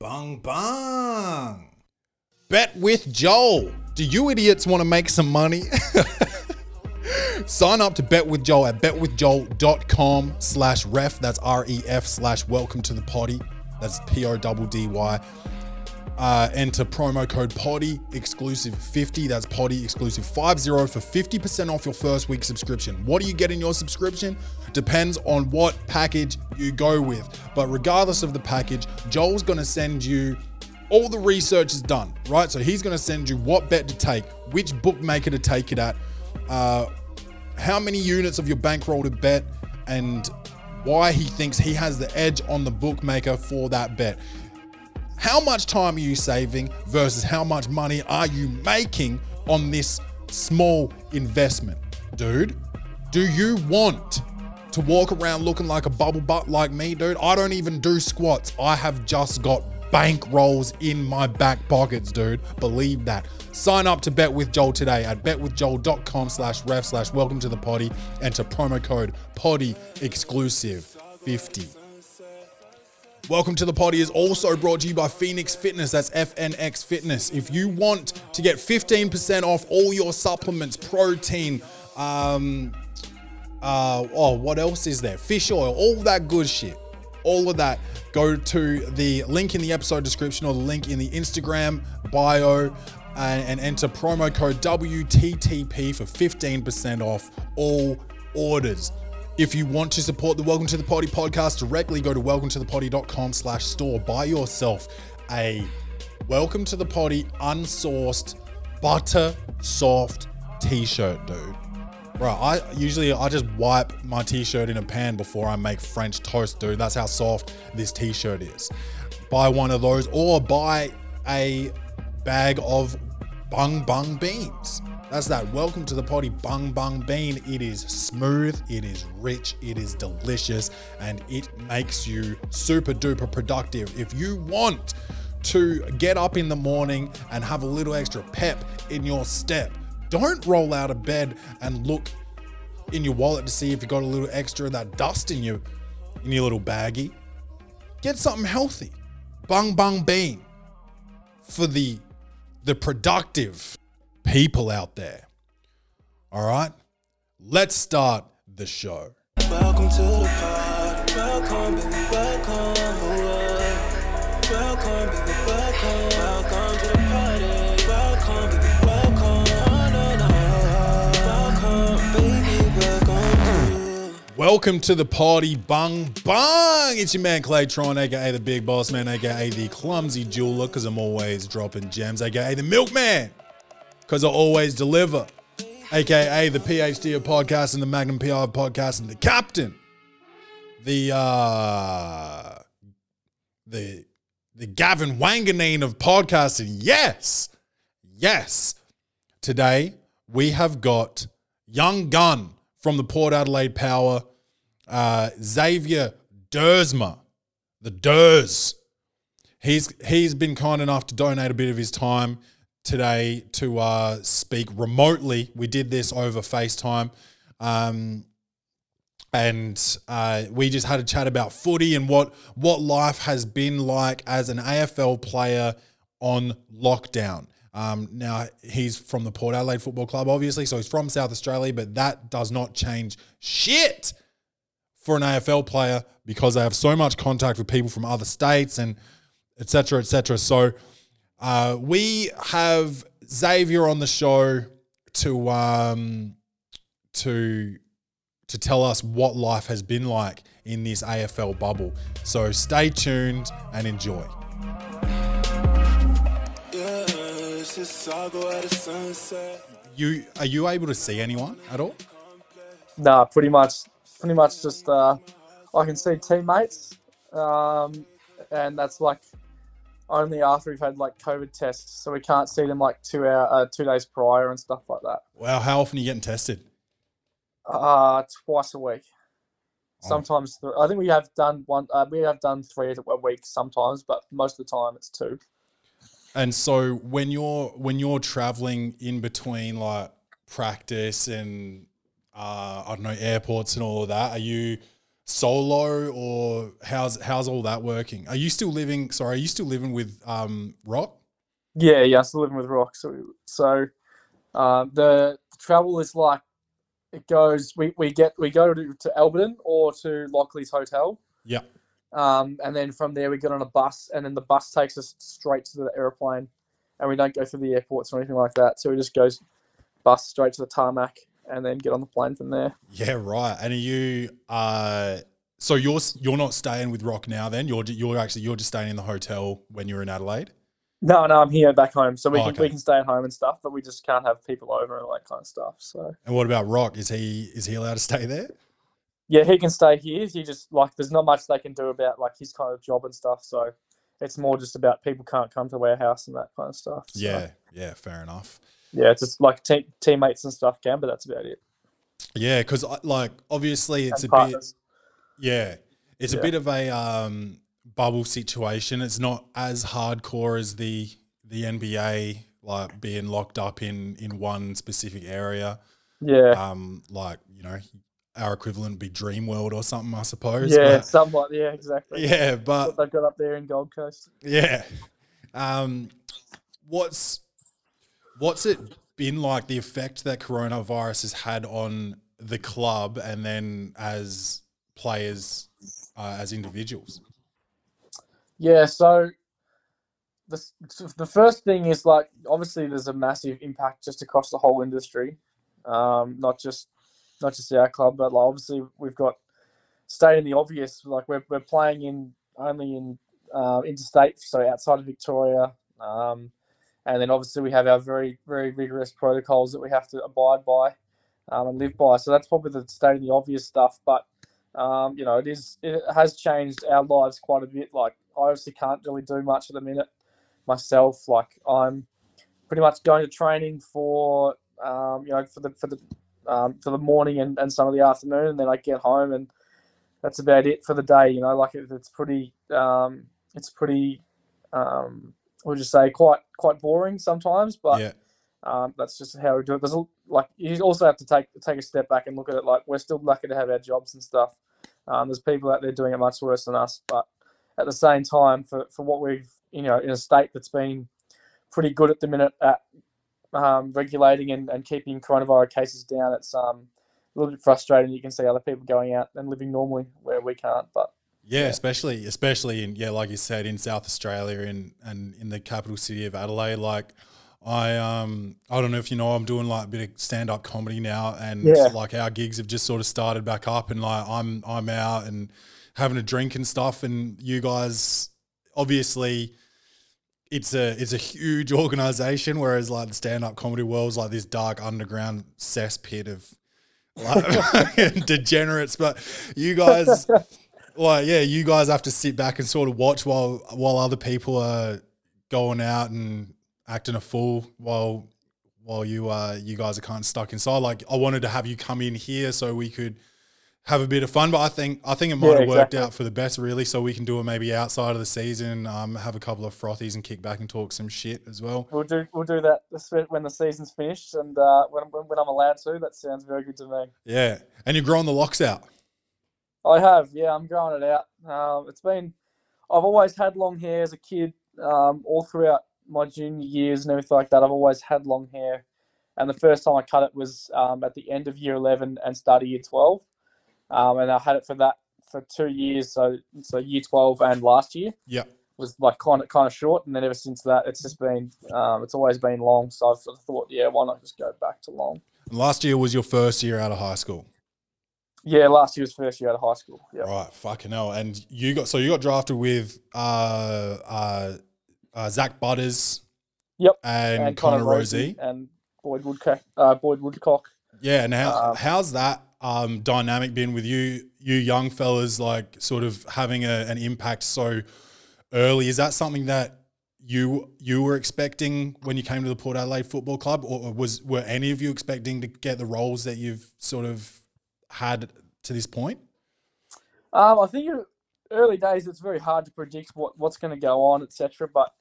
Bung bung. Bet with Joel. Do you idiots want to make some money? Sign up to Bet with Joel at betwithjoel.com slash ref. That's R-E-F slash welcome to the potty. That's P-O-D-D-Y. Uh, enter promo code potty exclusive 50 that's potty exclusive 50 for 50% off your first week subscription what do you get in your subscription depends on what package you go with. But regardless of the package joel's going to send you all the research is done right? So he's going to send you what bet to take which bookmaker to take it at uh, how many units of your bankroll to bet and why he thinks he has the edge on the bookmaker for that bet. How much time are you saving versus how much money are you making on this small investment? Dude, do you want to walk around looking like a bubble butt like me, dude? I don't even do squats. I have just got bank rolls in my back pockets, dude. Believe that. Sign up to Bet with Joel today at betwithjoel.com slash ref slash welcome to the potty. Enter promo code potty exclusive 50. Welcome to the Potty is also brought to you by Phoenix Fitness. That's FNX Fitness. If you want to get 15% off all your supplements, protein, um, uh, oh, what else is there? Fish oil, all that good shit. All of that. Go to the link in the episode description or the link in the Instagram bio and, and enter promo code WTTP for 15% off all orders. If you want to support the Welcome to the Potty podcast directly, go to welcometothepotty.com slash store. Buy yourself a Welcome to the Potty unsourced butter soft t-shirt, dude. Bro, I usually I just wipe my t-shirt in a pan before I make French toast, dude. That's how soft this t-shirt is. Buy one of those or buy a bag of bung bung beans. That's that. Welcome to the potty bung bung bean. It is smooth, it is rich, it is delicious, and it makes you super duper productive. If you want to get up in the morning and have a little extra pep in your step, don't roll out of bed and look in your wallet to see if you got a little extra of that dust in your in your little baggie. Get something healthy. Bung bung bean for the the productive people out there. All right, let's start the show. Welcome to the. Welcome, welcome. Welcome to. The party, bung bung. It's your man Clay Claytron, aka the Big Boss Man, aka the Clumsy Jeweler, because I'm always dropping gems, aka the Milkman, because I always deliver, aka the PhD of podcast and the Magnum PR of podcast and the Captain, the uh, the the Gavin Wanganeen of podcasting. Yes, yes. Today we have got young gun from the Port Adelaide Power, uh, Xavier Duursma, the Durs. He's he's been kind enough to donate a bit of his time today to uh, speak remotely. We did this over FaceTime. Um, and uh, we just had a chat about footy and what what life has been like as an AFL player on lockdown. Um, now he's from the Port Adelaide Football Club, obviously, so he's from South Australia, but that does not change shit for an AFL player because they have so much contact with people from other states and etc. etc. So uh, we have Xavier on the show to um, to to tell us what life has been like in this AFL bubble. So stay tuned and enjoy. Yeah, it's just saga at the sunset. You are you able to see anyone at all? Nah, pretty much, pretty much just uh, I can see teammates, um, and that's like only after we've had like COVID tests, so we can't see them like two hour, uh, two days prior and stuff like that. Wow, how often are you getting tested? Uh, twice a week. Oh. Sometimes th- I think we have done one. Uh, we have done three a week sometimes, but most of the time it's two. And so when you're when you're traveling in between like practice and uh, I don't know airports and all of that, are you solo or how's how's all that working? Are you still living? Sorry, are you still living with um Rock? Yeah, yeah, I'm still living with Rock. So, so uh, the travel is like it goes. We, we get we go to, to Alberton or to Lockley's Hotel. Yeah. Um, and then from there we get on a bus, and then the bus takes us straight to the aeroplane, and we don't go through the airports or anything like that. So we just goes bus straight to the tarmac, and then get on the plane from there. Yeah, right. And are you uh so you're you're not staying with Rock now then? You're you're actually you're just staying in the hotel when you're in Adelaide? No, no, I'm here back home, so we Oh, can okay. we can stay at home and stuff, but we just can't have people over and all that kind of stuff. So And what about Rock? Is he is he allowed to stay there? yeah, he can stay here. He just like there's not much they can do about like his kind of job and stuff. So it's more just about people can't come to warehouse and that kind of stuff. So, Yeah, yeah, fair enough. Yeah, it's just like te- teammates and stuff can, but that's about it. Yeah, because like obviously it's and a bit yeah, it's a bit of a um bubble situation. It's not as hardcore as the the NBA like being locked up in in one specific area. Yeah, Um, like you know, our equivalent would be Dream World or something, I suppose. yeah, but- somewhat. Yeah, exactly. yeah, but what they've got up there in Gold Coast. Yeah. Um, what's what's it been like? The effect that coronavirus has had on the club, and then as players, uh, as individuals. Yeah, so the the first thing is like obviously there's a massive impact just across the whole industry, um, not just not just our club, but like obviously we've got stating the obvious. Like we're we're playing in only in uh, interstate, so outside of Victoria, um, and then obviously we have our very very rigorous protocols that we have to abide by um, and live by. So that's probably the state of the obvious stuff, but um, you know, it is it has changed our lives quite a bit. Like I obviously can't really do much at the minute myself. Like I'm pretty much going to training for um, you know for the for the um, for the morning and, and some of the afternoon, and then I get home and that's about it for the day. You know, like it, it's pretty um, it's pretty um, would you say quite quite boring sometimes, but yeah, um, that's just how we do it. There's a, like you also have to take take a step back and look at it. Like we're still lucky to have our jobs and stuff. Um, there's people out there doing it much worse than us, but at the same time, for, for what we've you know in a state that's been pretty good at the minute at um, regulating and, and keeping coronavirus cases down, it's um, a little bit frustrating. You can see other people going out and living normally where we can't. But yeah, especially especially in yeah, like you said, in South Australia and and in the capital city of Adelaide. Like, I um I don't know if you know, I'm doing like a bit of stand up comedy now, and Yeah. like our gigs have just sort of started back up, and like I'm I'm out and having a drink and stuff, and you guys obviously. It's a it's a huge organization, whereas like the stand up comedy world's like this dark underground cesspit of like degenerates. But you guys, like yeah, you guys have to sit back and sort of watch while while other people are going out and acting a fool while while you uh you guys are kind of stuck inside. Like I wanted to have you come in here so we could have a bit of fun, but I think I think it might Yeah, have worked exactly. out for the best really. So we can do it maybe outside of the season, um, have a couple of frothies and kick back and talk some shit as well. we'll do we'll do that when the season's finished and uh, when, when when I'm allowed to. That sounds very good to me. Yeah, and you're growing the locks out. I have, yeah. I'm growing it out. Um, it's been, I've always had long hair as a kid, um, all throughout my junior years and everything like that. I've always had long hair, and the first time I cut it was um, at the end of year eleven and start of year twelve, um, and I had it for that for two years. So so year twelve and last year Yeah. was like kind of kind of short, and then ever since that, it's just been, um, it's always been long. So I've sort of thought, yeah, why not just go back to long? And last year was your first year out of high school. Yeah, last year was first year out of high school. Yeah. Right, fucking hell. And you got so you got drafted with uh uh, uh Zak Butters. Yep, And, Connor, Rozee. and Boyd Woodcock. Uh, Boyd Woodcock. Yeah, and how, Um, how's that um dynamic been with you you young fellas like sort of having a, an impact so early? Is that something that you you were expecting when you came to the Port Adelaide Football Club, or was were any of you expecting to get the roles that you've sort of had to this point? Um, I think in early days it's very hard to predict what, what's going to go on, etc. But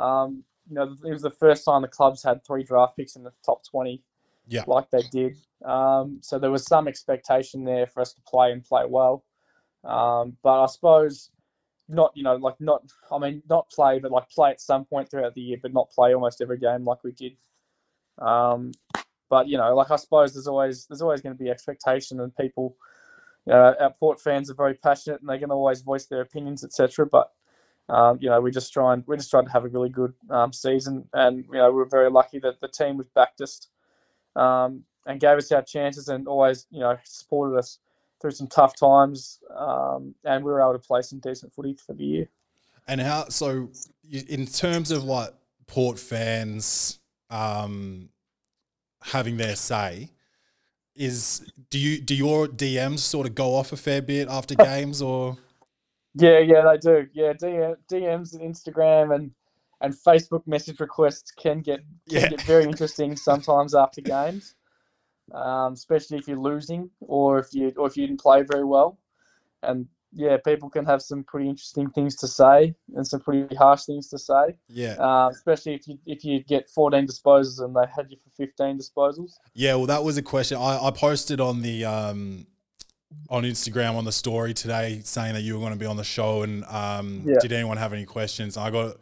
um, you know, it was the first time the clubs had three draft picks in the top twenty, Yeah. like they did. Um, so there was some expectation there for us to play and play well. Um, but I suppose not, you know, like not, I mean, not play, but like play at some point throughout the year, but not play almost every game like we did. Um, but you know, like I suppose there's always there's always going to be expectation, and people, know, our Port fans are very passionate, and they can always voice their opinions, etc. But um, you know, we just try and we just tried to have a really good um, season, and you know, we are very lucky that the team was backed us um, and gave us our chances, and always you know supported us through some tough times, um, and we were able to play some decent footy for the year. And how so in terms of like Port fans um having their say is do you do your DMs sort of go off a fair bit after games or Yeah, yeah, they do. Yeah, DM, DMs and Instagram and and Facebook message requests can get can Yeah. get very interesting sometimes after games, um, especially if you're losing or if you or if you didn't play very well. And yeah, people can have some pretty interesting things to say and some pretty harsh things to say, yeah um, especially if you if you get 14 disposals and they had you for 15 disposals. yeah well that was a question I, I posted on the um on Instagram on the story today saying that you were going to be on the show and um Yeah. did anyone have any questions I got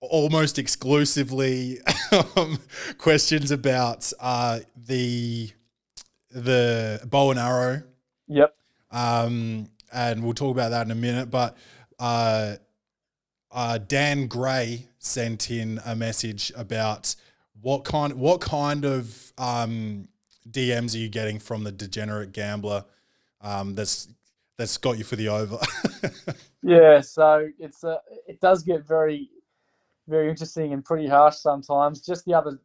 almost exclusively um, questions about uh the the bow and arrow Yep. um, and we'll talk about that in a minute. But uh, uh, Dan Gray sent in a message about what kind what kind of um, DMs are you getting from the degenerate gambler um, that's that's got you for the over. Yeah, so it's uh, it does get very, very interesting and pretty harsh sometimes. Just the other,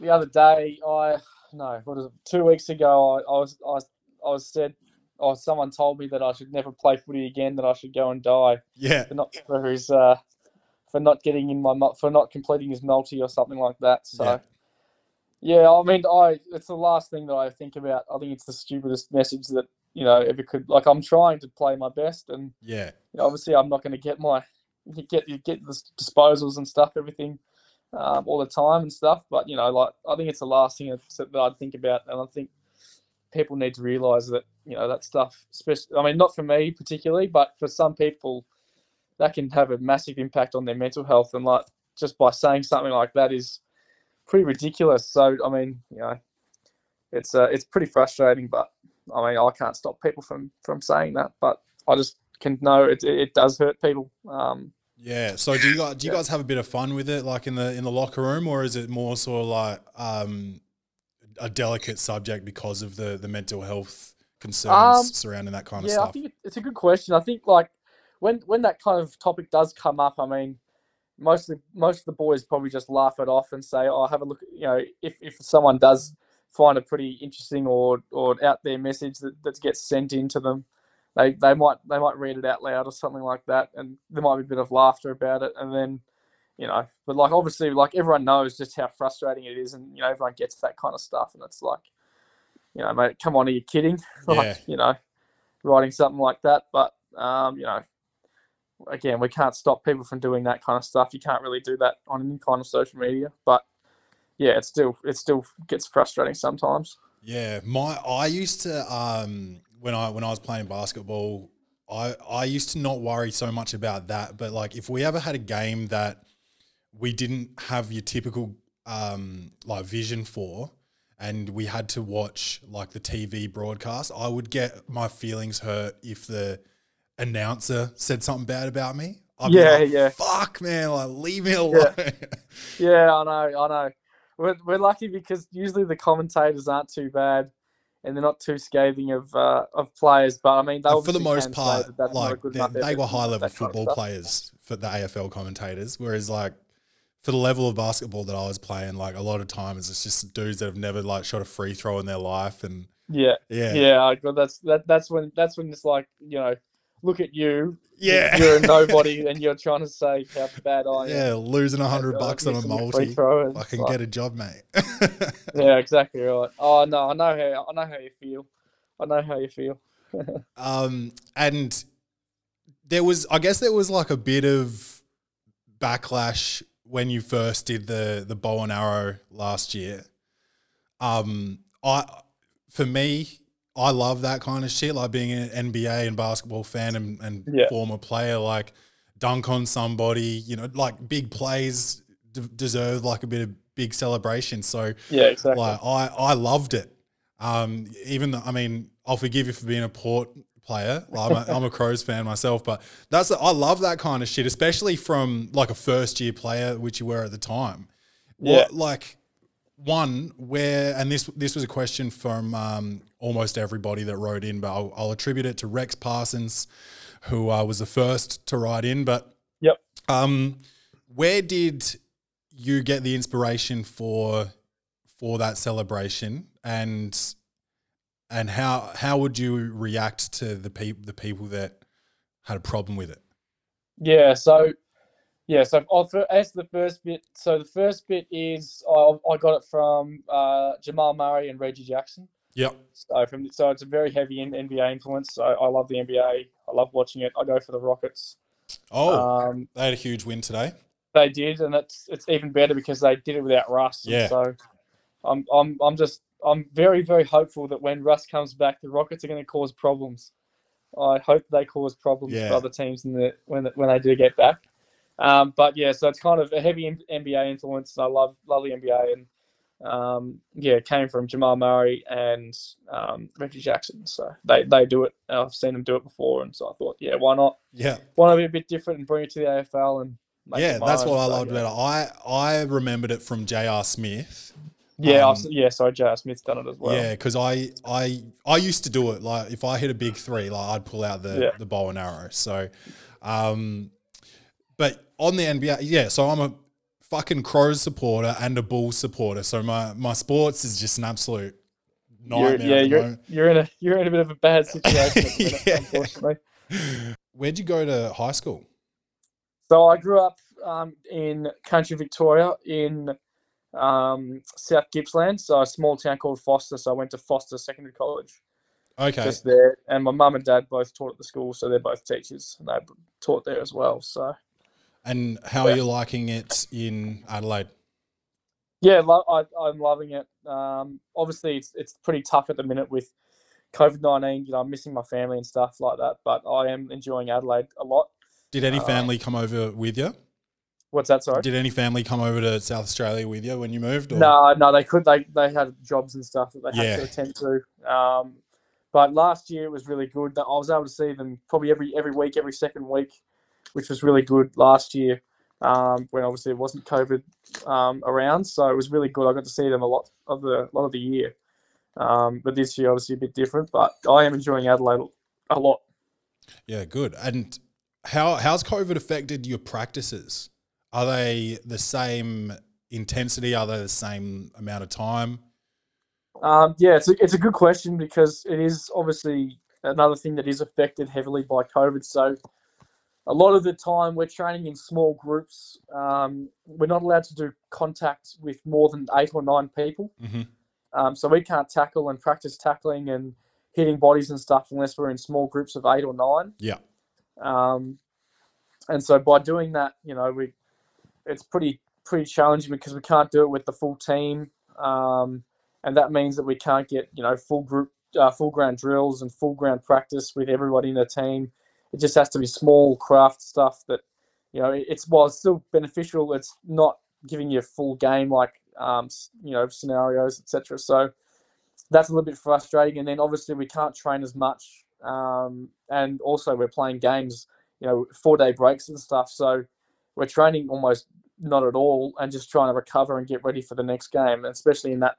the other day, I no, what is it? Two weeks ago, I, I was I I was said, or someone told me that I should never play footy again. That I should go and die yeah, for not for his uh, for not getting in my for not completing his multi or something like that. So. Yeah. Yeah, I mean, I it's the last thing that I think about. I think it's the stupidest message that you know ever could. Like, I'm trying to play my best, and yeah, you know, obviously I'm not going to get my you get you get the disposals and stuff, everything, um, all the time and stuff. But you know, like I think it's the last thing that that I'd think about, and I think people need to realise that you know that stuff. Especially, I mean, not for me particularly, but for some people, that can have a massive impact on their mental health, and like just by saying something like that is pretty ridiculous. So I mean, you know, it's uh, it's pretty frustrating, but I mean, I can't stop people from from saying that, but I just can know it it, does hurt people. Um, yeah. So do you guys do you Yeah. guys have a bit of fun with it, like in the in the locker room, or is it more sort of like um, a delicate subject because of the the mental health concerns Um, surrounding that kind of stuff. yeah, I think it's a good question. I think like when when that kind of topic does come up, I mean, most mostly most of the boys probably just laugh it off and say, "Oh, have a look." You know, if if someone does find a pretty interesting or or out there message that, that gets sent into them, they they might they might read it out loud or something like that, and there might be a bit of laughter about it, and then. You know, but like obviously, like everyone knows just how frustrating it is, and you know everyone gets that kind of stuff, and it's like, you know, mate, come on, are you kidding? like, Yeah. you know, writing something like that. But um, you know, again, we can't stop people from doing that kind of stuff. You can't really do that on any kind of social media. But yeah, it still it still gets frustrating sometimes. Yeah, my I used to um when I when I was playing basketball, I I used to not worry so much about that, but like if we ever had a game that we didn't have your typical um like vision for and we had to watch like the TV broadcast, I would get my feelings hurt if the announcer said something bad about me. I'd Yeah, like, yeah. Fuck man, like leave me alone. Yeah, I know, I know. We're we're lucky because usually the commentators aren't too bad. And they're not too scathing of uh, of players, but I mean, they for the most part, that that's not a like they, they were high level that kind of football players for the AFL commentators. Whereas like for the level of basketball that I was playing, like a lot of times it's just dudes that have never like shot a free throw in their life, and Yeah, yeah, yeah. Well, that's that. That's when that's when it's like you know, look at you. yeah, you're a nobody, and you're trying to say how bad I am. yeah, losing a hundred bucks on a multi. throw, I can like- get a job, mate. Yeah, exactly right. Oh no, I know how I know how you feel. I know how you feel. Um, and there was, I guess, there was like a bit of backlash when you first did the the bow and arrow last year. Um, I, for me, I love that kind of shit, like being an NBA and basketball fan and, and Yeah. former player, like dunk on somebody, you know, like big plays d- deserve like a bit of big celebration. So Yeah, exactly. like I, I loved it. Um, even though, I mean, I'll forgive you for being a port player. I'm, a, I'm a Crows fan myself, but that's I love that kind of shit, especially from like a first year player, which you were at the time. Yeah. What, like one where, and this this was a question from um, almost everybody that wrote in, but I'll, I'll attribute it to Rex Parsons, who uh, was the first to write in. But Yep. um, where did you get the inspiration for for that celebration, and and how how would you react to the people the people that had a problem with it? Yeah, so yeah, so I'll as the first bit. So the first bit is I, I got it from uh, Jamal Murray and Reggie Jackson. Yep. So from so it's a very heavy NBA influence. So I love the NBA. I love watching it. I go for the Rockets. Oh, Um, they had a huge win today. they did, and it's it's even better because they did it without Russ. Yeah. So I'm I'm I'm just I'm very very hopeful that when Russ comes back, the Rockets are going to cause problems. I hope they cause problems Yeah. for other teams in the when when they do get back. Um, but yeah, so it's kind of a heavy M- NBA influence. I love love the NBA, and um, yeah, it came from Jamal Murray and um, Reggie Jackson. So they they do it. I've seen them do it before, and so I thought, yeah, why not? Yeah. Why not be a bit different and bring it to the AFL and make yeah, that's what I So, loved yeah. about it. I I remembered it from J.R. Smith. Yeah, Um, I've yeah. Sorry, J.R. Smith's done it as well. Yeah, because I I I used to do it. Like if I hit a big three, like I'd pull out the Yeah. the bow and arrow. So, um, but on the NBA, yeah. So I'm a fucking Crows supporter and a Bulls supporter. So my my sports is just an absolute You're, nightmare. yeah, you're you're in a you're in a bit of a bad situation, minute, Yeah. unfortunately. Where'd you go to high school? So I grew up um, in country Victoria in um, South Gippsland, so a small town called Foster. So I went to Foster Secondary College Okay, just there, and my mum and dad both taught at the school, so they're both teachers, and they taught there as well. So and how are you liking it in Adelaide? yeah, lo- I, I'm loving it. Um, obviously, it's it's pretty tough at the minute with COVID nineteen. You know, I'm missing my family and stuff like that, but I am enjoying Adelaide a lot. Did any Uh, family come over with you? What's that? Sorry. Did any family come over to South Australia with you when you moved? Or? No, no, they could. They they had jobs and stuff that they had Yeah. to attend to. Um, but last year it was really good. That I was able to see them probably every every week, every second week, which was really good last year. Um, when obviously it wasn't COVID um, around, so it was really good. I got to see them a lot of the lot of the year. Um, but this year obviously a bit different. But I am enjoying Adelaide a lot. Yeah, good. And how how's COVID affected your practices? Are they the same intensity? Are they the same amount of time? Um, yeah, it's a, it's a good question because it is obviously another thing that is affected heavily by COVID. So, a lot of the time we're training in small groups. Um, we're not allowed to do contact with more than eight or nine people. Mhm. Um, so, we can't tackle and practice tackling and hitting bodies and stuff unless we're in small groups of eight or nine. Yeah. Um, and so, by doing that, you know, we it's pretty pretty challenging because we can't do it with the full team. Um, and that means that we can't get you know full group uh, full ground drills and full ground practice with everybody in the team. It just has to be small craft stuff that you know it's while it's still beneficial it's not giving you a full game like um, you know scenarios etc so that's a little bit frustrating. And then obviously we can't train as much um, and also we're playing games you know four day breaks and stuff. So we're training almost not at all and just trying to recover and get ready for the next game and especially in that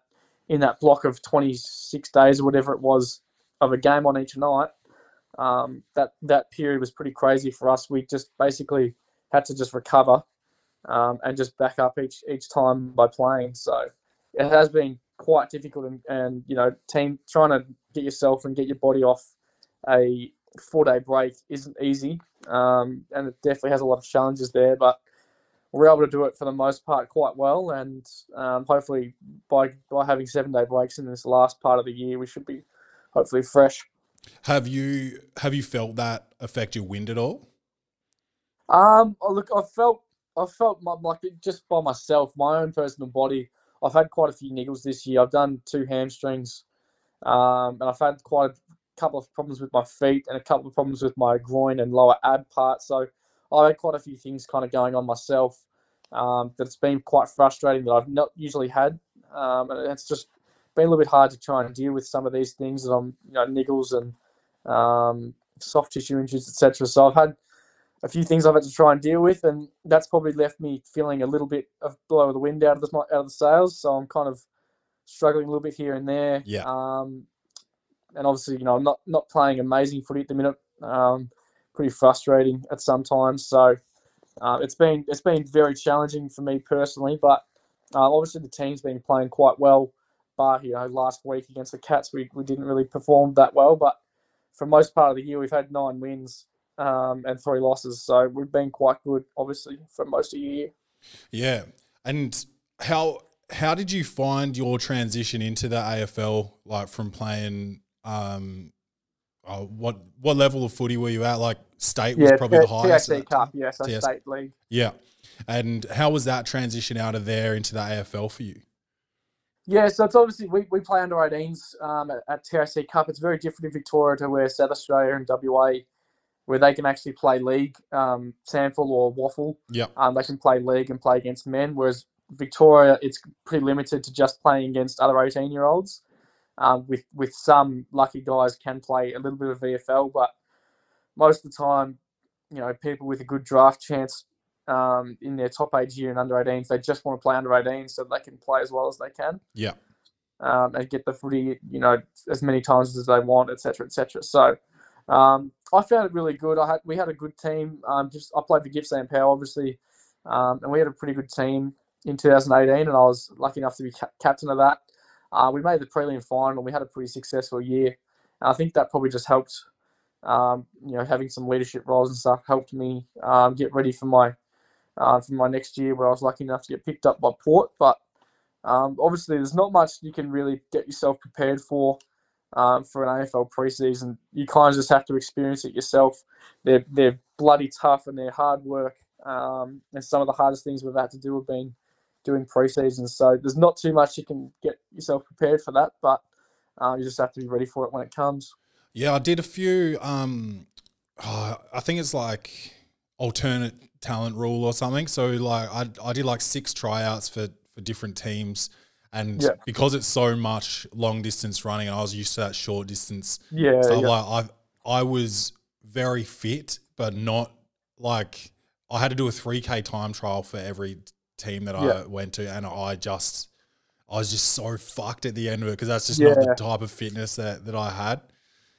in that block of 26 days or whatever it was of a game on each night. Um, that that period was pretty crazy for us. We just basically had to just recover um, and just back up each each time by playing. So it has been quite difficult and, and you know team trying to get yourself and get your body off a four day break isn't easy um, and it definitely has a lot of challenges there but we're able to do it for the most part quite well, and um, hopefully by by having seven day breaks in this last part of the year, we should be hopefully fresh. Have you have you felt that affect your wind at all? Um, oh, look, I felt I felt my, like just by myself, my own personal body. I've had quite a few niggles this year. I've done two hamstrings, um, and I've had quite a couple of problems with my feet and a couple of problems with my groin and lower ab part. So I had quite a few things kind of going on myself um, that's been quite frustrating that I've not usually had, um, and it's just been a little bit hard to try and deal with some of these things that I'm, you know, niggles and um, soft tissue injuries, etc. So I've had a few things I've had to try and deal with, and that's probably left me feeling a little bit of blow of the wind out of the out of the sails. So I'm kind of struggling a little bit here and there. Yeah. Um, and obviously, you know, I'm not not playing amazing footy at the minute. Um, pretty frustrating at some times. So uh, it's been it's been very challenging for me personally. But uh, obviously, the team's been playing quite well. But you know, last week against the Cats, we, we didn't really perform that well. But for most part of the year, we've had nine wins um, and three losses. So we've been quite good, obviously, for most of the year. Yeah. And how how did you find your transition into the AFL? Like from playing, um, uh, what what level of footy were you at? Like state was probably the highest. at TAC that time? Cup, yes, a TAC. state league. Yeah. And how was that transition out of there into the AFL for you? Yeah, so it's obviously we, we play under 18s um, at, at TAC Cup. It's very different in Victoria to where South Australia and WA, where they can actually play league, um, SANFL or WAFL. Yeah. Um, they can play league and play against men, whereas Victoria, it's pretty limited to just playing against other 18 year olds. Um, with with some lucky guys can play a little bit of VFL, but most of the time, you know, people with a good draft chance um, in their top age year and under 18s, they just want to play under 18s so they can play as well as they can Yeah. um, and get the footy, you know, as many times as they want, etc., etc. So um, I found it really good. I had we had a good team. Um, just I played for Gippsland Power, obviously, um, and we had a pretty good team in 2018, and I was lucky enough to be ca- captain of that. Uh, we made the prelim final. We had a pretty successful year, and I think that probably just helped. Um, you know, having some leadership roles and stuff helped me um, get ready for my uh, for my next year, where I was lucky enough to get picked up by Port. But um, obviously, there's not much you can really get yourself prepared for um, for an AFL preseason. You kind of just have to experience it yourself. They're they're bloody tough and they're hard work. Um, and some of the hardest things we've had to do have been doing preseasons. So there's not too much you can get yourself prepared for that, but uh, you just have to be ready for it when it comes. Yeah, I did a few. Um, oh, I think it's like alternate talent rule or something. So like I I did like six tryouts for for different teams, and Yeah. because it's so much long distance running, and I was used to that short distance Yeah, stuff. yeah. Like I I was very fit, but not like I had to do a three k time trial for every team that I Yeah. went to, and I just. I was just so fucked at the end of it because that's just not the type of fitness that, that I had.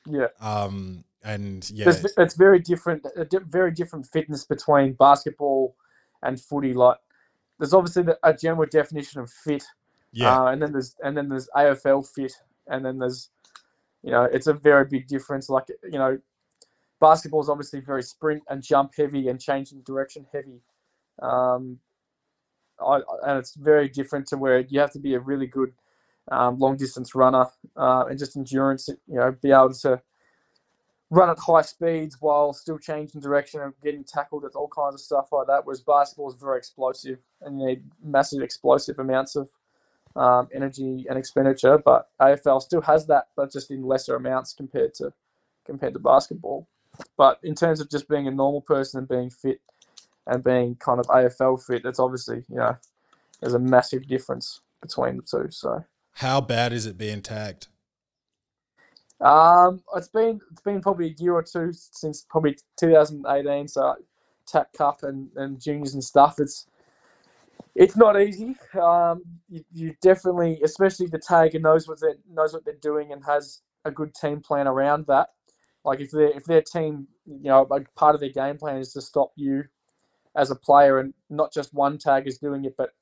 yeah. Um, and yeah, There's, it's very different. Very different fitness between basketball and footy. Like, there's obviously the, a general definition of fit, yeah, uh, and then there's and then there's AFL fit, and then there's, you know, it's a very big difference. Like, you know, basketball is obviously very sprint and jump heavy and changing direction heavy. Um, I, and it's very different to where you have to be a really good um, long distance runner uh, and just endurance. You know, be able to run at high speeds while still changing direction and getting tackled. It's all kinds of stuff like that. Whereas basketball is very explosive and you need massive explosive amounts of um, energy and expenditure. But AFL still has that, but just in lesser amounts compared to compared to basketball. But in terms of just being a normal person and being fit and being kind of AFL fit, that's obviously you know there's a massive difference between the two. So. how bad is it being tagged? Um, it's been it's been probably a year or two since probably 2018. So TAC Cup and, and juniors and stuff. It's it's not easy. Um, you, you definitely, especially the tagger knows what they knows what they're doing and has a good team plan around that. Like if their if their team, you know, like part of their game plan is to stop you as a player, and not just one tag is doing it, but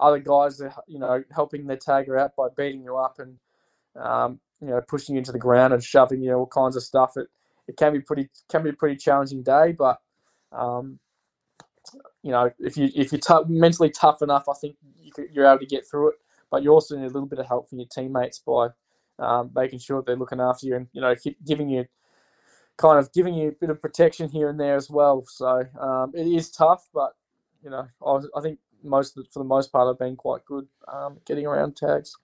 other guys are you know helping their tagger out by beating you up and um, you know pushing you into the ground and shoving you all kinds of stuff. It it can be pretty can be a pretty challenging day, but um, you know if you if you're tou- mentally tough enough, I think you you're able to get through it. But you also need a little bit of help from your teammates by um, making sure they're looking after you and you know giving you kind of giving you a bit of protection here and there as well. So um, it is tough, but you know I, was- I think most of the, for the most part I've been quite good um, getting around tags.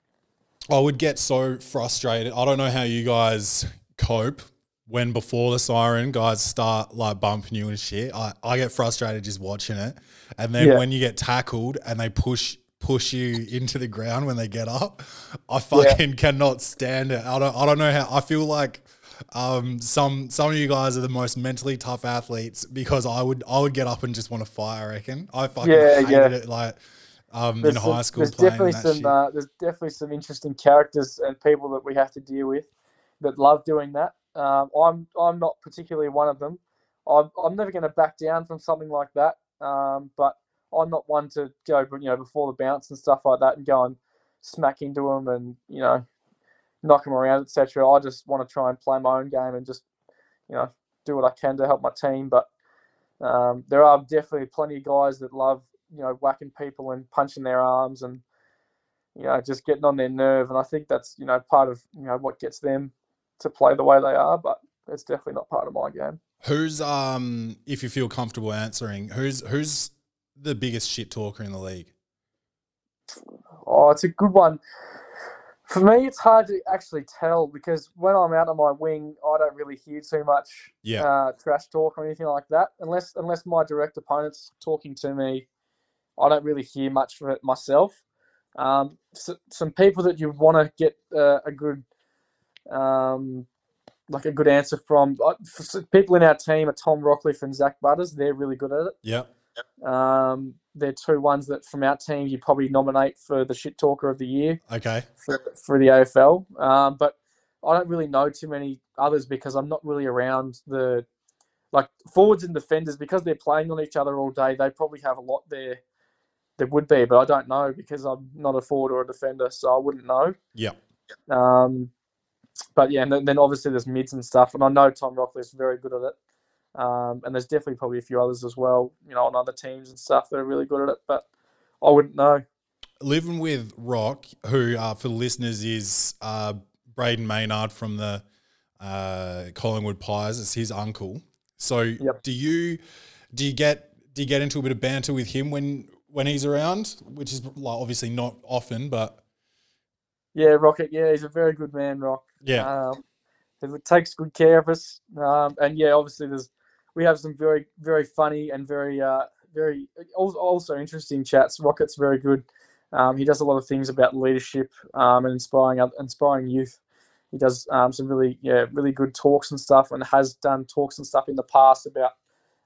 I would get so frustrated. I don't know how you guys cope when before the siren guys start like bumping you and shit. I, I get frustrated just watching it. And then Yeah. when you get tackled and they push push you into the ground when they get up, I fucking cannot stand it. I don't I don't know how I feel like um, some some of you guys are the most mentally tough athletes because I would I would get up and just want to fight. I reckon I fucking Yeah, hated yeah. it like um, in high school There's playing definitely some. Uh, there's definitely some interesting characters and people that we have to deal with that love doing that. Um, I'm I'm not particularly one of them. I'm I'm never going to back down from something like that. Um, but I'm not one to go, you know, before the bounce and stuff like that and go and smack into them and you know knock them around, etc. I just want to try and play my own game and just you know do what I can to help my team. But um, there are definitely plenty of guys that love you know whacking people and punching their arms and you know just getting on their nerve. And I think that's you know part of you know what gets them to play the way they are. But it's definitely not part of my game. Who's um if you feel comfortable answering, who's who's the biggest shit talker in the league? Oh, it's a good one. For me, it's hard to actually tell because when I'm out on my wing, I don't really hear too much Yeah. uh, trash talk or anything like that. Unless unless my direct opponent's talking to me, I don't really hear much from it myself. Um, so, some people that you want to get uh, a good, um, like a good answer from. uh, for People in our team are Tom Rockliff and Zak Butters. They're really good at it. Yep. Um, they're two ones that from our team you probably nominate for the shit talker of the year Okay. for, for the AFL. Um, but I don't really know too many others because I'm not really around the like forwards and defenders because they're playing on each other all day. They probably have a lot there. There would be, but I don't know because I'm not a forward or a defender, so I wouldn't know. Yep. Um, but yeah, and then, then obviously there's mids and stuff, and I know Tom Rockliff's very good at it. Um, and there's definitely probably a few others as well, you know, on other teams and stuff that are really good at it. But I wouldn't know. Living with Rock, who uh, for the listeners is uh, Brayden Maynard from the uh, Collingwood Pies. It's his uncle. So Yep. do you do you get do you get into a bit of banter with him when when he's around? Which is like obviously not often, but Yeah, Rocket. Yeah, he's a very good man, Rock. yeah, Um, he takes good care of us. Um, and yeah, obviously there's we have some very very funny and very uh, very also interesting chats. Rocket's very good. Um, he does a lot of things about leadership um, and inspiring oth- inspiring youth. He does um, some really yeah really good talks and stuff, and has done talks and stuff in the past about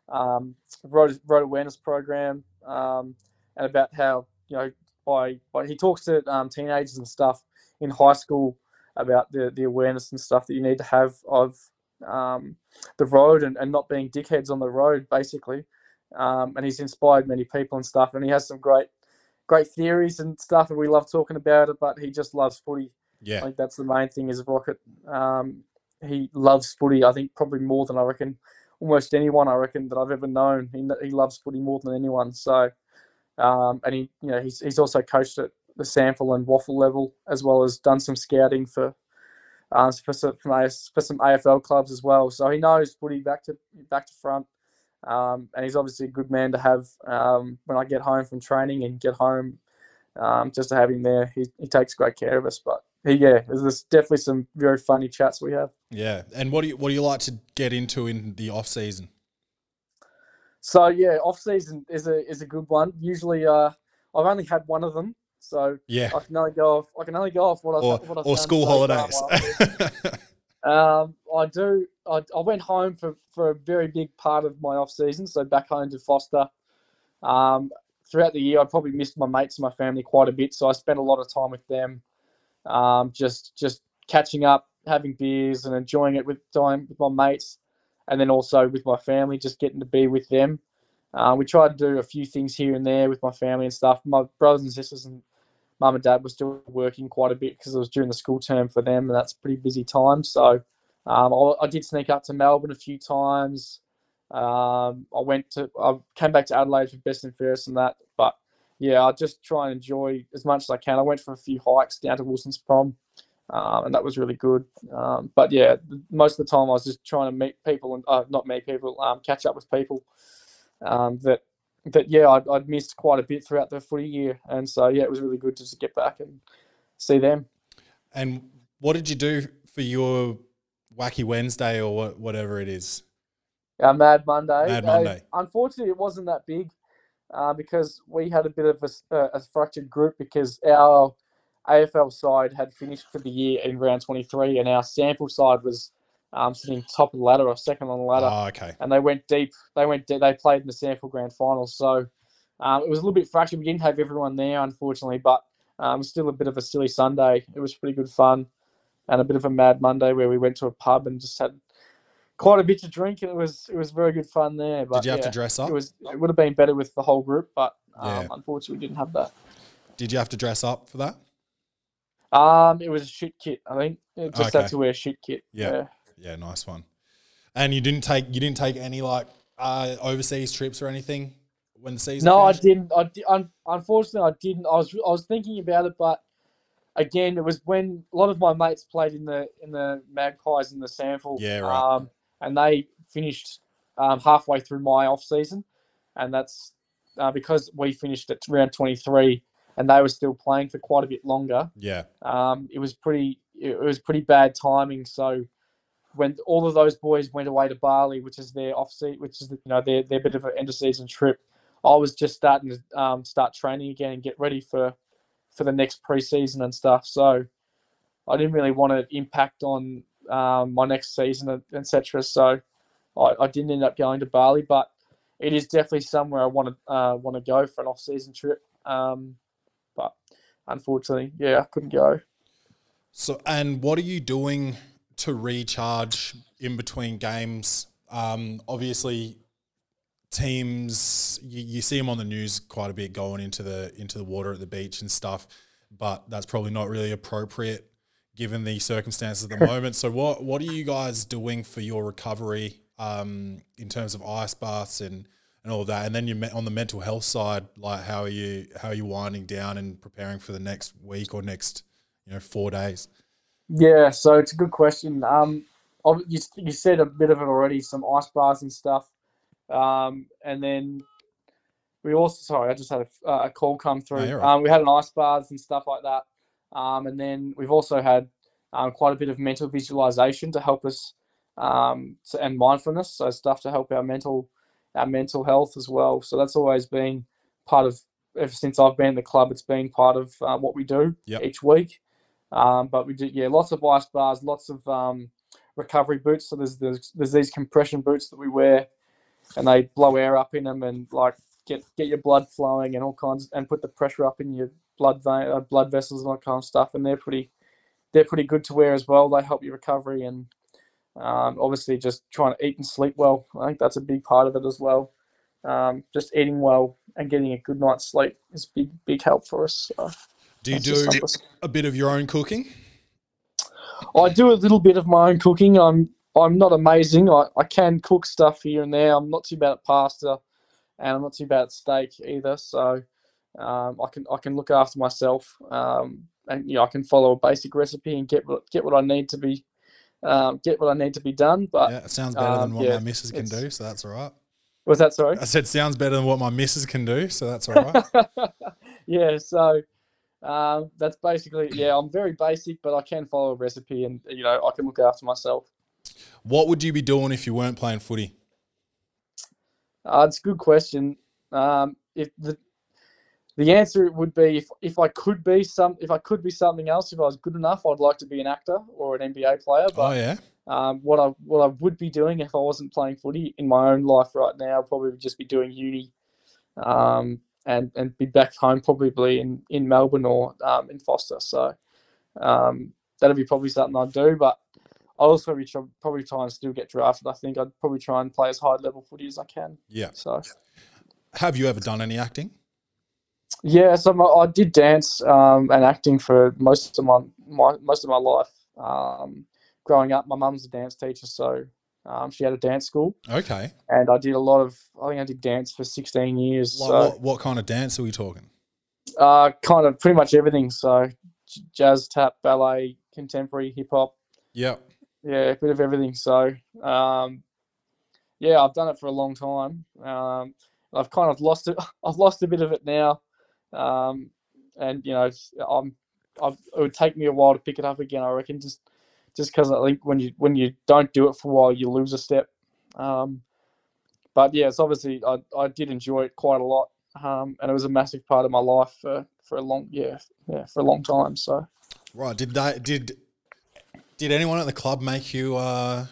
um, road, road awareness program um, and about how you know by, by he talks to um, teenagers and stuff in high school about the, the awareness and stuff that you need to have of um, the road and, and not being dickheads on the road, basically. Um, and he's inspired many people and stuff. And he has some great, great theories and stuff, and we love talking about it. But he just loves footy. Yeah, I think that's the main thing is Rocket. Um, he loves footy. I think probably more than I reckon almost anyone I reckon that I've ever known. He, he loves footy more than anyone. So, um, and he you know he's he's also coached at the SANFL and WAFL level as well as done some scouting for. Uh, for, some, for, some AFL clubs as well, so he knows footy back to back to front, um, and he's obviously a good man to have um, when I get home from training and get home um, just to have him there. He, he takes great care of us. But he, yeah, there's, there's definitely some very funny chats we have. yeah. And what do you what do you like to get into in the off season? So yeah, off season is a is a good one. Usually, uh, I've only had one of them, so Yeah, I can only go off. I can only go off what or what I've or school holidays. Um, I do. I, I went home for, for a very big part of my off season, so back home to Foster. Um, throughout the year, I probably missed my mates and my family quite a bit, so I spent a lot of time with them, um, just just catching up, having beers, and enjoying it with time with my mates, and then also with my family, just getting to be with them. Uh, we tried to do a few things here and there with my family and stuff. My brothers and sisters and mum and dad were still working quite a bit because it was during the school term for them, and that's pretty busy time. So um, I, I did sneak up to Melbourne a few times. Um, I went to, I came back to Adelaide for best and fairest and that. But yeah, I just try and enjoy as much as I can. I went for a few hikes down to Wilson's Prom, um, and that was really good. Um, but yeah, most of the time I was just trying to meet people and uh, not meet people, um, catch up with people um, that that yeah I'd, I'd missed quite a bit throughout the footy year, and so yeah, it was really good just to get back and see them. And what did you do for your wacky Wednesday or whatever it is? Our Mad Monday. Mad Uh, Monday. unfortunately, it wasn't that big uh, because we had a bit of a fractured group because our AFL side had finished for the year in round 23 and our SANFL side was um, sitting top of the ladder or second on the ladder. Oh, okay. and they went deep. They went. De- they played in the SANFL grand final, so um, it was a little bit fractured. We didn't have everyone there, unfortunately, but um, still a bit of a silly Sunday. It was pretty good fun, and a bit of a mad Monday where we went to a pub and just had quite a bit to drink, and it was it was very good fun there. But Did you have yeah, to dress up? It was. It would have been better with the whole group, but um, Yeah. unfortunately, we didn't have that. Did you have to dress up for that? Um, it was a shit kit. I think it just Okay. had to wear a shit kit. Yeah. Yeah, nice one. And you didn't take you didn't take any like uh, overseas trips or anything when the season. No, I didn't. I un- unfortunately I didn't. I was I was thinking about it, but again, it was when a lot of my mates played in the in the Magpies in the SANFL. Yeah, right. Um, and they finished um, halfway through my off season, and that's uh, because we finished at round twenty three, and they were still playing for quite a bit longer. Yeah, Um, it was pretty it was pretty bad timing. So when all of those boys went away to Bali, which is their off season, which is you know their their bit of an end of season trip, I was just starting to um, start training again and get ready for for the next preseason and stuff. So I didn't really want to impact on um, my next season, etc. So I, I didn't end up going to Bali, but it is definitely somewhere I want to uh, want to go for an off season trip. Um, but unfortunately, yeah, I couldn't go. So, and what are you doing to recharge in between games? Um, obviously, teams you, you see them on the news quite a bit going into the into the water at the beach and stuff, but that's probably not really appropriate given the circumstances at the moment. So, what what are you guys doing for your recovery um, in terms of ice baths and and all of that? And then you on the mental health side, like how are you how are you winding down and preparing for the next week or next you know four days? Yeah, so it's a good question. Um, you, you said a bit of it already, some ice baths and stuff. Um, and then we also, sorry, I just had a, uh, a call come through. right. um, we had an ice baths and stuff like that. Um, and then we've also had um, quite a bit of mental visualization to help us um, so, and mindfulness, so stuff to help our mental our mental health as well. So that's always been part of ever since I've been in the club. It's been part of uh, what we do Yep. each week. Um, but we do, yeah, lots of ice baths, lots of um, recovery boots. So there's, there's there's these compression boots that we wear, and they blow air up in them and like get get your blood flowing and all kinds, and put the pressure up in your blood vein, uh, blood vessels and all kind of stuff. And they're pretty they're pretty good to wear as well. They help your recovery and um, obviously just trying to eat and sleep well. I think that's a big part of it as well. Um, just eating well and getting a good night's sleep is big big help for us. So Do you do a bit of your own cooking? I do a little bit of my own cooking. I'm I'm not amazing. I, I can cook stuff here and there. I'm not too bad at pasta, and I'm not too bad at steak either. So um, I can I can look after myself, um, and you know I can follow a basic recipe and get what get what I need to be um, get what I need to be done. But Yeah, it sounds better than um, what yeah, my missus can do, so that's all right. was that sorry? I said sounds better than what my missus can do, so that's all right. yeah, so um, that's basically yeah. I'm very basic, but I can follow a recipe, and you know I can look after myself. what would you be doing if you weren't playing footy? Uh, it's a good question. Um, if the the answer would be if, if I could be some if I could be something else if I was good enough I'd like to be an actor or an NBA player Oh yeah, um, what I what I would be doing if I wasn't playing footy in my own life right now I'd probably just be doing uni um, and and be back home probably in, in Melbourne or um, in Foster so um, that'd be probably something I'd do but I'd also be probably try and still get drafted I think I'd probably try and play as high level footy as I can yeah. so Have you ever done any acting? Yeah, so my, I did dance um, and acting for most of my, my most of my life. Um, growing up, my mum's a dance teacher, so um, she had a dance school, Okay. and I did a lot of. I think I did dance for sixteen years. Like, so what what kind of dance are we talking? uh, kind of pretty much everything. So jazz, tap, ballet, contemporary, hip hop. Yep. Yeah, a bit of everything. So um, yeah, I've done it for a long time. Um, I've kind of lost it. I've lost a bit of it now, um, and you know, I'm I, it would take me a while to pick it up again. I reckon just just because I think when you when you don't do it for a while, you lose a step. Um, but yeah, it's obviously I, I did enjoy it quite a lot, um, and it was a massive part of my life for, for a long yeah yeah for a long time. So Right. Did they did did anyone at the club make you uh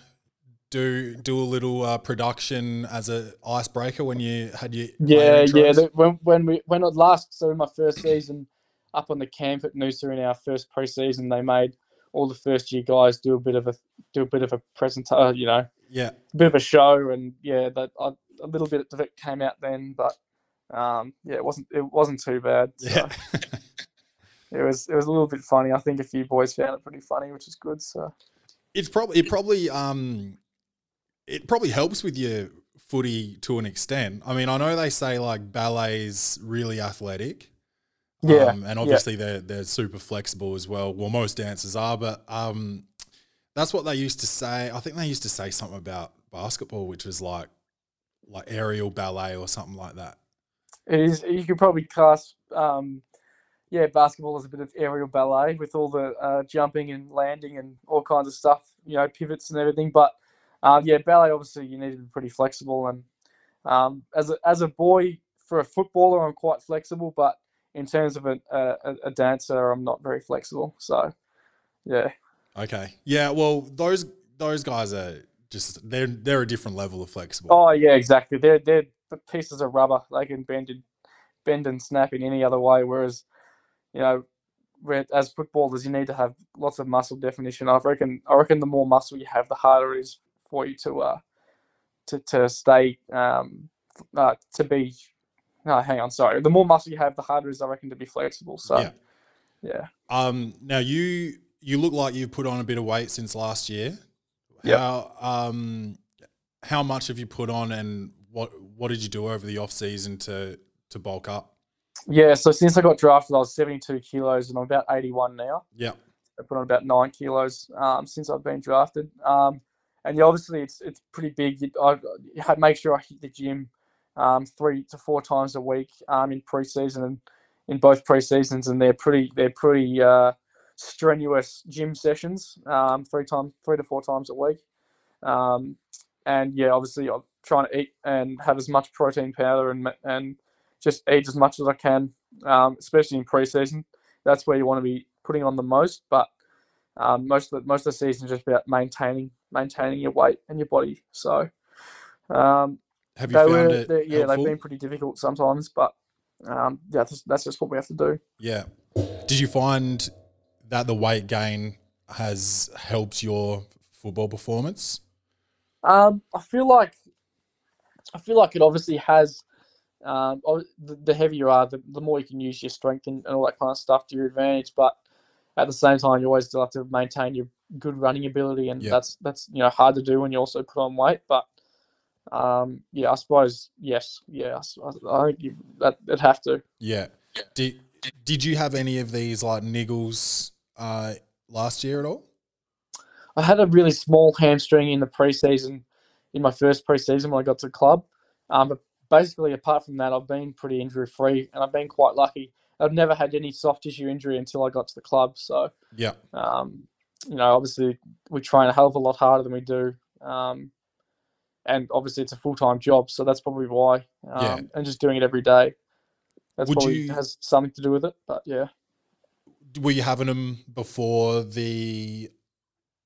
do do a little uh, production as a icebreaker when you had your yeah yeah the, when when we when it last so in my first season up on the camp at Noosa in our first preseason, they made all the first year guys do a bit of a do a bit of a presentation, you know, yeah. a bit of a show, and yeah, that I, a little bit of it came out then, but um, yeah, it wasn't it wasn't too bad. So Yeah. it was it was a little bit funny. I think a few boys found it pretty funny, which is good. So it's probably it probably um it probably helps with your footy to an extent. I mean, I know they say like ballet's really athletic. Yeah, Um, and obviously they're they're super flexible as well. Well, most dancers are, but um, that's what they used to say. I think they used to say something about basketball, which was like like aerial ballet or something like that. it is. You could probably class. Um, yeah, basketball is a bit of aerial ballet with all the uh, jumping and landing and all kinds of stuff, you know, pivots and everything. But um, yeah, ballet obviously you need to be pretty flexible. And um, as a, as a boy, for a footballer, I'm quite flexible. But in terms of a, a, a dancer, I'm not very flexible. So yeah, Okay, yeah. Well, those those guys are just they're they're a different level of flexible. oh yeah, exactly. They're they're the pieces of rubber. They can bend and bend and snap in any other way. Whereas you know, as footballers, you need to have lots of muscle definition. I reckon. I reckon the more muscle you have, the harder it is for you to uh to to stay um uh, to be. No, hang on. Sorry. The more muscle you have, the harder it is, I reckon, to be flexible. So Yeah. yeah. Um, now you you look like you've put on a bit of weight since last year. Yep. How um how much have you put on, and what what did you do over the off season to to bulk up? Yeah, so since I got drafted, I was 72 kilos and I'm about 81 now. Yeah, I put on about nine kilos um, since I've been drafted. Um, and yeah, obviously it's it's pretty big. I, you make sure I hit the gym um, three to four times a week um, in preseason and in both preseasons, and they're pretty they're pretty uh, strenuous gym sessions. Um, three times, three to four times a week. Um, and yeah, obviously I'm trying to eat and have as much protein powder and and just eat as much as I can, um, especially in preseason. That's where you want to be putting on the most. But um, most of the, most of the season is just about maintaining maintaining your weight and your body. So um, have you they found were it? yeah helpful? they've been pretty difficult sometimes, but um, yeah, that's, that's just what we have to do. Yeah. Did you find that the weight gain has helped your football performance? Um, I feel like I feel like it obviously has. Um, the, the heavier you are, the, the more you can use your strength and, and all that kind of stuff to your advantage. But at the same time, you always still have to maintain your good running ability, and that's that's you know hard to do when you also put on weight. But um, yeah, I suppose yes, yeah, I think you, that it'd have to. Yeah. Did Did you have any of these like niggles uh, last year at all? I had a really small hamstring in the preseason, in my first preseason when I got to the club. Um, but basically, apart from that, I've been pretty injury free, and I've been quite lucky. I've never had any soft tissue injury until I got to the club. So, Yeah. um, you know, obviously we train a hell of a lot harder than we do, um, and obviously it's a full time job, so that's probably why. Um, Yeah. And just doing it every day, that's Would probably you- has something to do with it. But yeah. Were you having them before the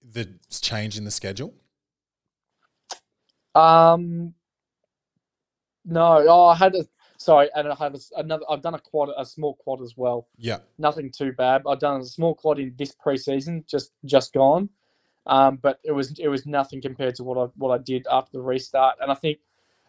the change in the schedule? Um, no, oh, I had a sorry, and I had a, another. I've done a quad, a small quad as well. Yeah. Nothing too bad. I've done a small quad in this preseason, just just gone. Um, but it was it was nothing compared to what I what I did after the restart, and I think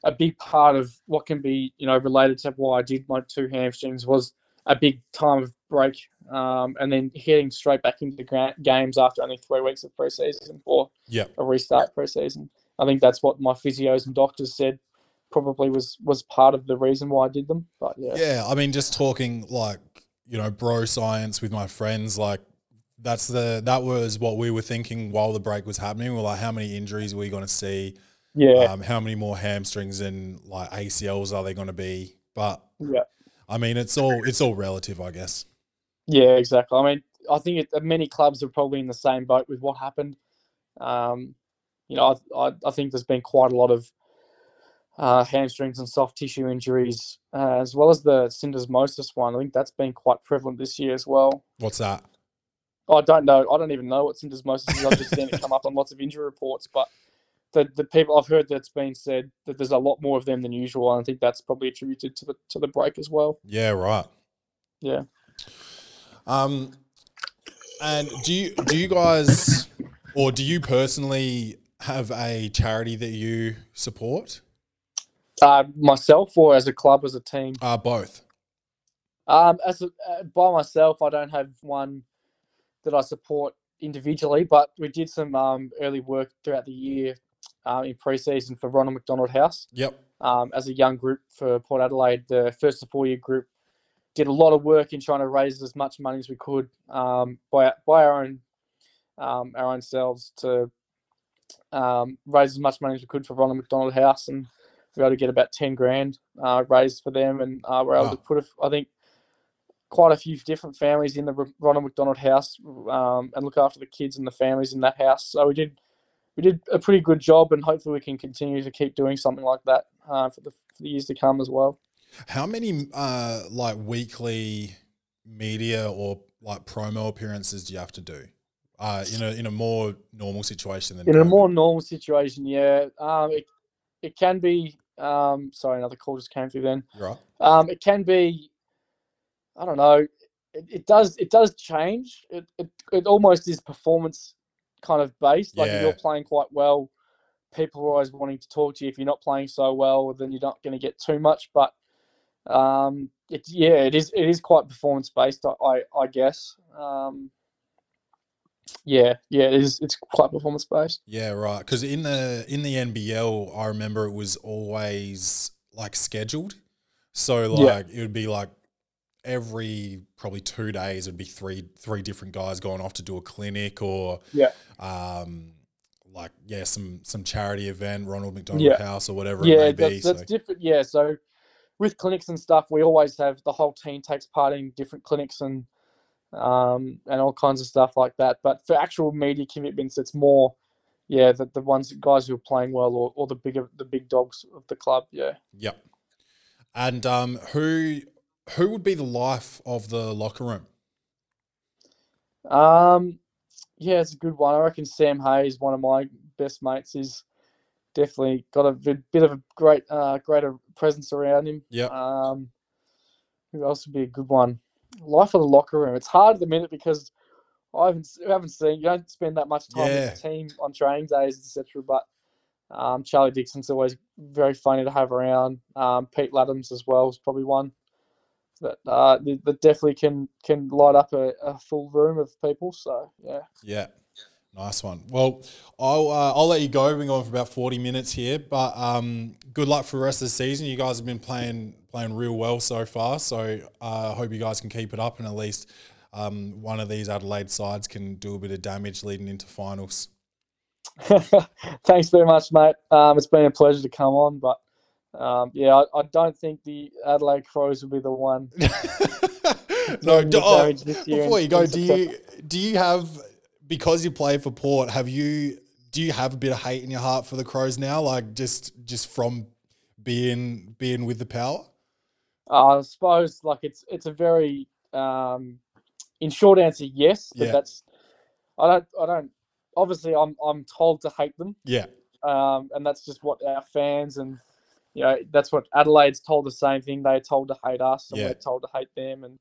a big part of what can be you know related to why I did my two hamstrings was a big time of break, um, and then heading straight back into the games after only three weeks of preseason for Yeah. a restart preseason. I think that's what my physios and doctors said probably was was part of the reason why I did them. But yeah, Yeah. I mean, just talking like you know, bro science with my friends, like that's the that was what we were thinking while the break was happening. We're like, how many injuries are we going to see? yeah, Um, how many more hamstrings and like ACLs are they going to be? But yeah, I mean, it's all it's all relative, I guess. yeah, exactly. I mean, I think it, many clubs are probably in the same boat with what happened. Um, you know, I, I, I think there's been quite a lot of uh, hamstrings and soft tissue injuries, uh, as well as the syndesmosis one. I think that's been quite prevalent this year as well. What's that? I don't know. I don't even know what syndesmosis is. I've just seen it come up on lots of injury reports, but the, the people I've heard that's been said that there's a lot more of them than usual. And I think that's probably attributed to the to the break as well. Yeah, right. Yeah. Um, and do you do you guys or do you personally have a charity that you support? Uh, myself or as a club, as a team? Uh, both. Um, as a, uh, by myself, I don't have one that I support individually, but we did some um, early work throughout the year um, in pre-season for Ronald McDonald House. Yep. Um, as a young group for Port Adelaide, the first to four year group did a lot of work in trying to raise as much money as we could um, by by our own um, our own selves to um, raise as much money as we could for Ronald McDonald House, and we were able to get about ten grand uh, raised for them, and uh, we're able Wow. to put, a, I think, quite a few different families in the Ronald McDonald House um, and look after the kids and the families in that house. So we did we did a pretty good job, and hopefully we can continue to keep doing something like that uh, for the for the years to come as well. How many uh like weekly media or like promo appearances do you have to do? Uh, in a in a more normal situation than In a more normal situation, yeah, um, it it can be. Um, sorry, another call just came through. Then right. um, it can be. I don't know. It, it does it does change. It, it it almost is performance kind of based. Like if you're playing quite well, people are always wanting to talk to you. If you're not playing so well, then you're not going to get too much. But um, it yeah, it is it is quite performance based. I I, I guess. Um, yeah, yeah, it is. It's quite performance based. Yeah, right. Because in the in the NBL, I remember it was always like scheduled. So Yeah. like it would be like every probably two days it'd be three three different guys going off to do a clinic or Yeah. um like yeah some some charity event Ronald McDonald Yeah. House or whatever yeah, it may be. that's, that's so different. Yeah, so with clinics and stuff, we always have the whole team takes part in different clinics and um, and all kinds of stuff like that. But for actual media commitments, it's more yeah the, the ones guys who are playing well or, or the bigger the big dogs of the club. Yeah. Yep. And um who who would be the life of the locker room? Um, yeah, it's a good one. I reckon Sam Hayes, one of my best mates, is definitely got a bit, of a great, uh, greater presence around him. Yeah. Um, who else would be a good one? Life of the locker room. It's hard at the minute because I haven't, I haven't seen. You don't spend that much time Yeah. with the team on training days, etc. But um, Charlie Dixon's always very funny to have around. Um, Pete Ladhams as well is probably one that uh, that that definitely can can light up a, a full room of people. So yeah. Yeah. Nice one. Well, I'll uh, I'll let you go. We've been going for about forty minutes here, but um, good luck for the rest of the season. You guys have been playing playing real well so far, so I uh, hope you guys can keep it up, and at least um, one of these Adelaide sides can do a bit of damage leading into finals. Thanks very much, mate. Um, it's been a pleasure to come on, but um, yeah, I, I don't think the Adelaide Crows will be the one. no, do, oh, damage this year before you go, do you do you have because you play for Port? Have you do you have a bit of hate in your heart for the Crows now? Like just just from being being with the power? I suppose like it's it's a very um, in short answer, yes, but Yeah. that's I don't I don't obviously I'm I'm told to hate them, Yeah, um, and that's just what our fans and you know that's what Adelaide's told the same thing. They're told to hate us, and Yeah. we're told to hate them, and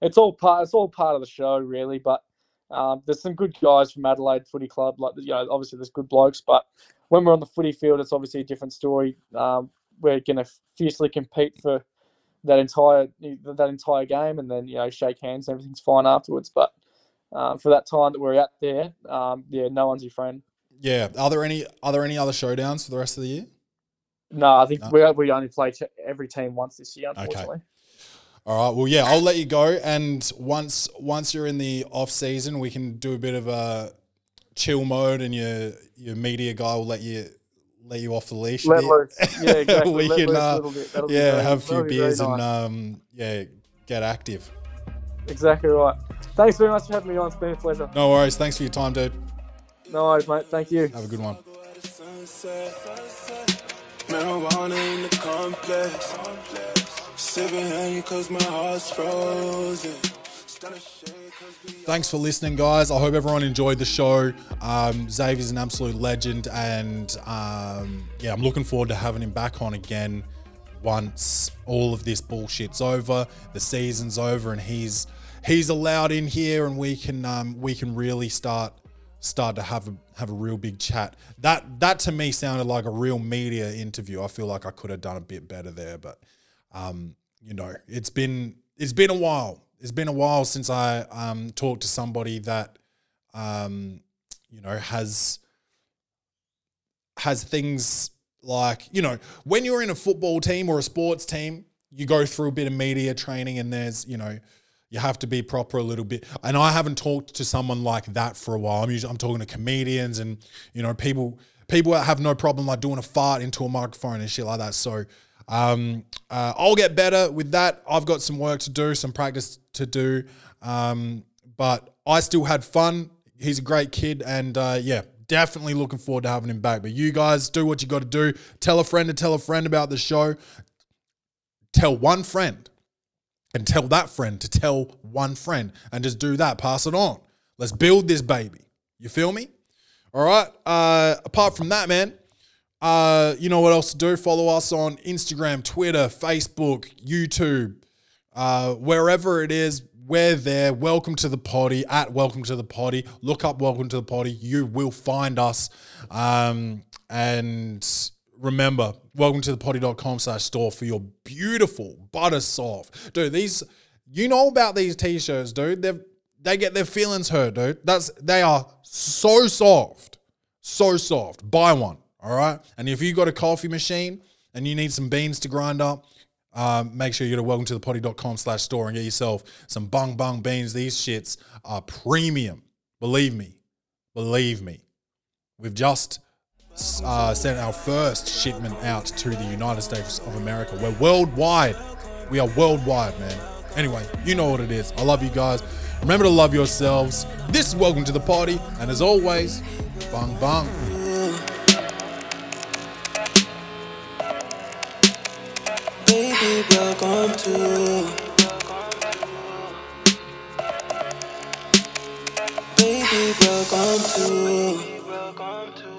it's all part it's all part of the show, really. But um, there's some good guys from Adelaide Footy Club, like you know, obviously there's good blokes, but when we're on the footy field, it's obviously a different story. Um, we're going to fiercely compete for that entire that entire game, and then you know shake hands, and everything's fine afterwards. But um, for that time that we're out there, um, yeah, no one's your friend. yeah. Are there any are there any other showdowns for the rest of the year? No, I think No. we we only play ch- every team once this year, unfortunately. Okay. All right. Well, yeah, I'll let you go. And once once you're in the off season, we can do a bit of a chill mode, and your your media guy will let you let you off the leash. a Let bit. loose, yeah, exactly. we Let can loose a uh, little bit. That'll be yeah have a few that'll be very beers and um yeah get active. Exactly right. Thanks very much for having me on. It's been a pleasure. No worries. Thanks for your time, dude. No worries, mate. Thank you. Have a good one. Marijuana in the complex. Sipping honey cause my heart's frozen. Thanks for listening, guys. I hope everyone enjoyed the show. Um, Xavier's an absolute legend, and um, yeah, I'm looking forward to having him back on again once all of this bullshit's over, the season's over, and he's he's allowed in here, and we can um, we can really start start to have a have a real big chat. That that to me sounded like a real media interview. I feel like I could have done a bit better there, but um, you know, it's been it's been a while. It's been a while since I um, talked to somebody that um, you know has has things like you know when you're in a football team or a sports team, you go through a bit of media training, and there's you know you have to be proper a little bit. And I haven't talked to someone like that for a while. I'm usually I'm talking to comedians and you know people people that have no problem like doing a fart into a microphone and shit like that. So um, uh, I'll get better with that. I've got some work to do, some practice to do. Um, but I still had fun. He's a great kid, and uh, yeah, definitely looking forward to having him back. But you guys do what you got to do. Tell a friend to tell a friend about the show. Tell one friend and tell that friend to tell one friend and just do that. Pass it on. Let's build this baby. You feel me? All right. Uh, apart from that, man, uh, you know what else to do? Follow us on Instagram, Twitter, Facebook, YouTube, uh, wherever it is. We're there. Welcome to the potty at Welcome to the Potty. Look up Welcome to the Potty. You will find us. Um, and remember, welcome to the potty.com slash store for your beautiful butter soft. Dude, these you know about these t-shirts, dude. They they get their feelings hurt, dude. That's they are so soft. So soft. Buy one. All right. And if you got a coffee machine and you need some beans to grind up, um, make sure you go to welcome to the potty.com slash store and get yourself some bung bung beans. These shits are premium. Believe me. Believe me. We've just uh, sent our first shipment out to the United States of America. We're worldwide. We are worldwide, man. Anyway, you know what it is. I love you guys. Remember to love yourselves. This is Welcome to the Potty. And as always, bang bang. Baby, welcome to. Baby, welcome to.